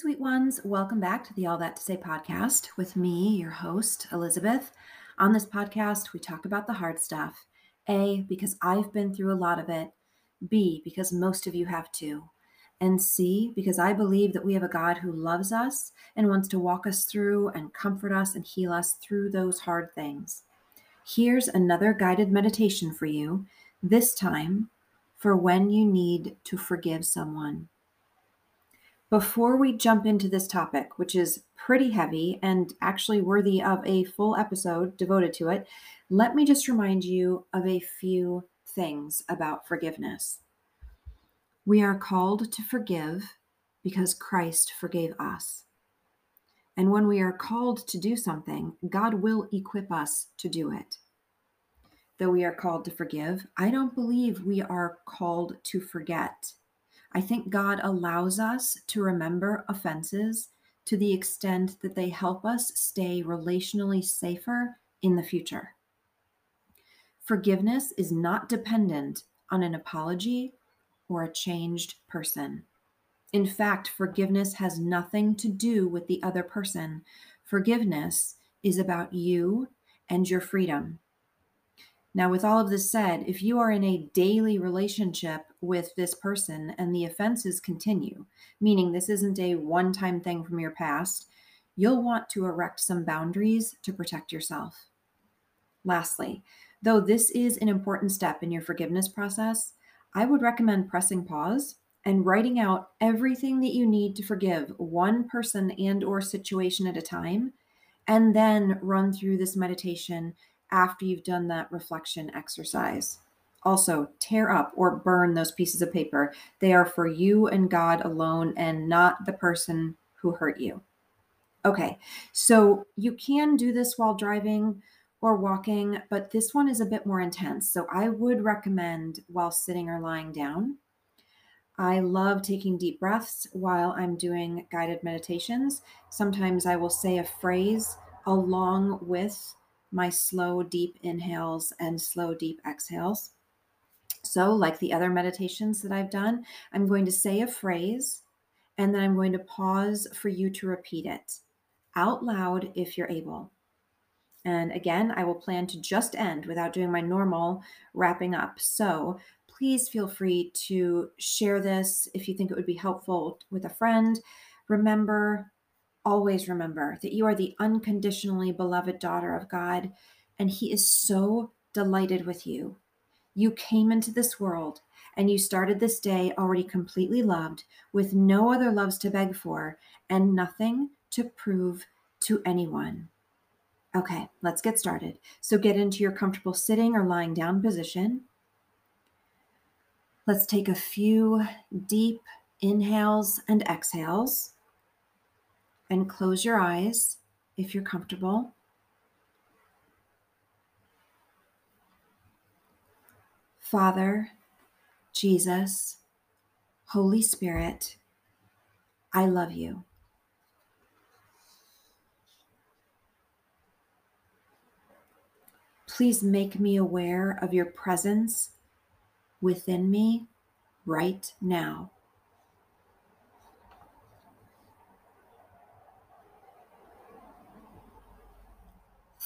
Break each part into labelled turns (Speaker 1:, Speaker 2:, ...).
Speaker 1: Sweet ones. Welcome back to the All That to Say podcast with me, your host, Elisabeth. On this podcast, we talk about the hard stuff. A, because I've been through a lot of it. B, because most of you have too. And C, because I believe that we have a God who loves us and wants to walk us through and comfort us and heal us through those hard things. Here's another guided meditation for you, this time for when you need to forgive someone. Before we jump into this topic, which is pretty heavy and actually worthy of a full episode devoted to it, let me just remind you of a few things about forgiveness. We are called to forgive because Christ forgave us. And when we are called to do something, God will equip us to do it. Though we are called to forgive, I don't believe we are called to forget. I think God allows us to remember offenses to the extent that they help us stay relationally safer in the future. Forgiveness is not dependent on an apology or a changed person. In fact, forgiveness has nothing to do with the other person. Forgiveness is about you and your freedom. Now, with all of this said, if you are in a daily relationship with this person and the offenses continue, meaning this isn't a one time thing from your past, you'll want to erect some boundaries to protect yourself. Lastly, though this is an important step in your forgiveness process, I would recommend pressing pause and writing out everything that you need to forgive one person and or situation at a time and then run through this meditation after you've done that reflection exercise. Also, tear up or burn those pieces of paper. They are for you and God alone and not the person who hurt you. Okay, so you can do this while driving or walking, but this one is a bit more intense. So I would recommend while sitting or lying down. I love taking deep breaths while I'm doing guided meditations. Sometimes I will say a phrase along with my slow, deep inhales and slow, deep exhales. So, like the other meditations that I've done, I'm going to say a phrase and then I'm going to pause for you to repeat it out loud if you're able. And again, I will plan to just end without doing my normal wrapping up. So please feel free to share this if you think it would be helpful with a friend. Remember, always remember that you are the unconditionally beloved daughter of God, and He is so delighted with you. You came into this world and you started this day already completely loved, with no other loves to beg for, and nothing to prove to anyone. Okay, let's get started. So get into your comfortable sitting or lying down position. Let's take a few deep inhales and exhales and close your eyes if you're comfortable. Father, Jesus, Holy Spirit, I love you. Please make me aware of your presence within me right now.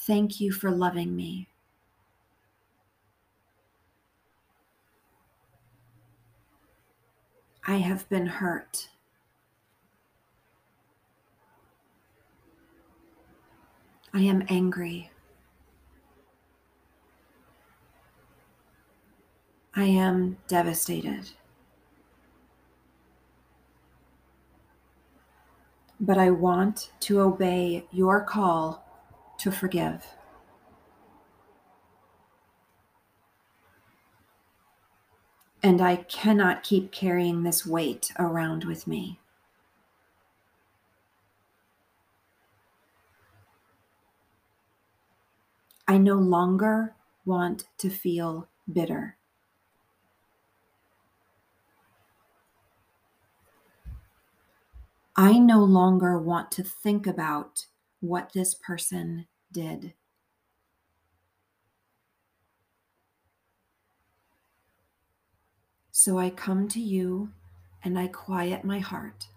Speaker 1: Thank you for loving me. I have been hurt. I am angry. I am devastated. But I want to obey your call to forgive. And I cannot keep carrying this weight around with me. I no longer want to feel bitter. I no longer want to think about what this person did. So I come to you and I quiet my heart.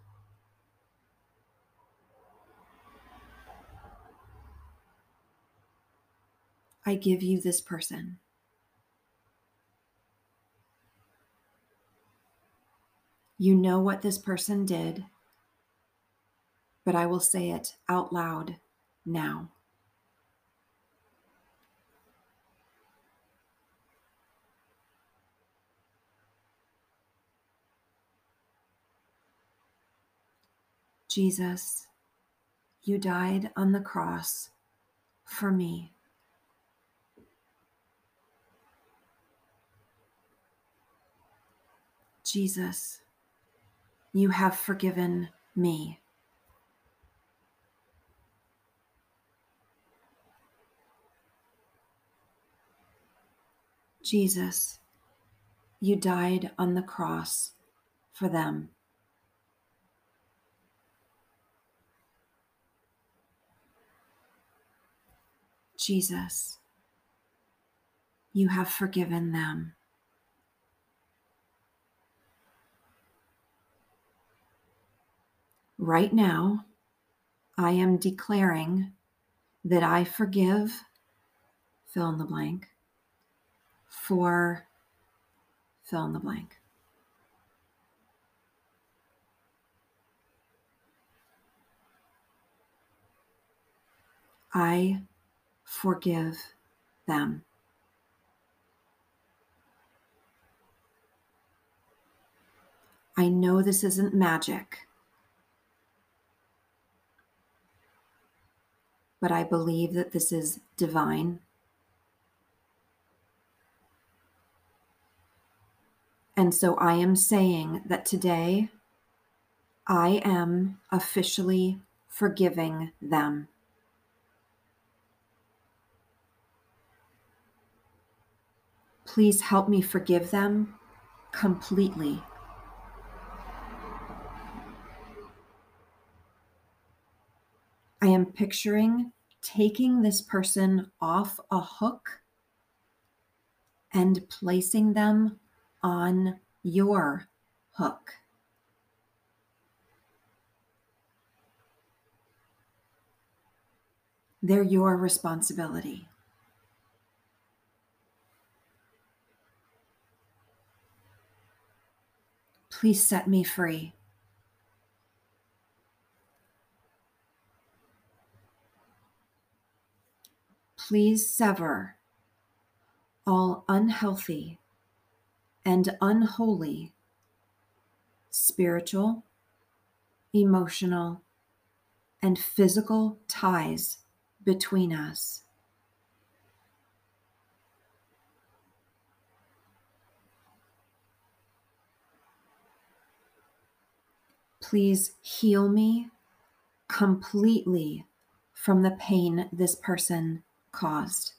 Speaker 1: I give you this person. You know what this person did, but I will say it out loud now. Jesus, you died on the cross for me. Jesus, you have forgiven me. Jesus, you died on the cross for them. Jesus, you have forgiven them. Right now, I am declaring that I forgive, fill in the blank, for fill in the blank. I forgive them. I know this isn't magic, but I believe that this is divine. And so I am saying that today I am officially forgiving them. Please help me forgive them completely. I am picturing taking this person off a hook and placing them on your hook. They're your responsibility. Please set me free. Please sever all unhealthy and unholy spiritual, emotional, and physical ties between us. Please heal me completely from the pain this person caused.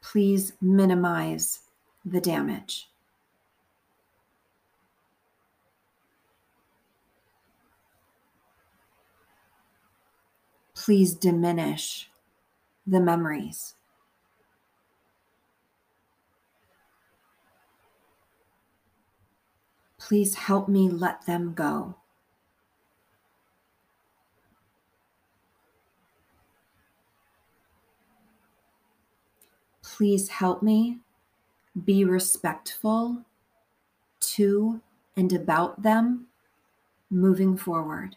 Speaker 1: Please minimize the damage. Please diminish the memories. Please help me let them go. Please help me be respectful to and about them moving forward.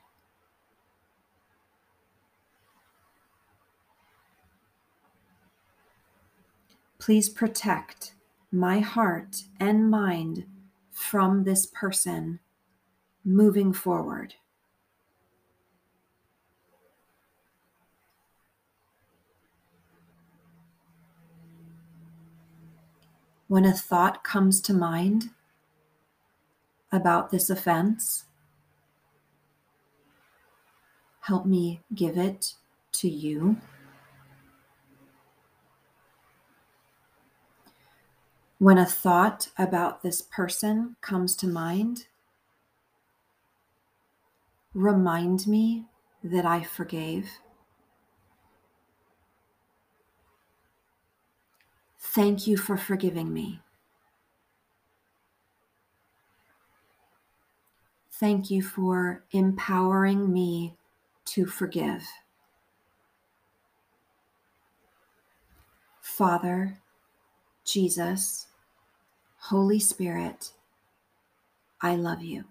Speaker 1: Please protect my heart and mind from this person moving forward. When a thought comes to mind about this offense, help me give it to you. When a thought about this person comes to mind, remind me that I forgave. Thank you for forgiving me. Thank you for empowering me to forgive. Father, Jesus, Holy Spirit, I love you.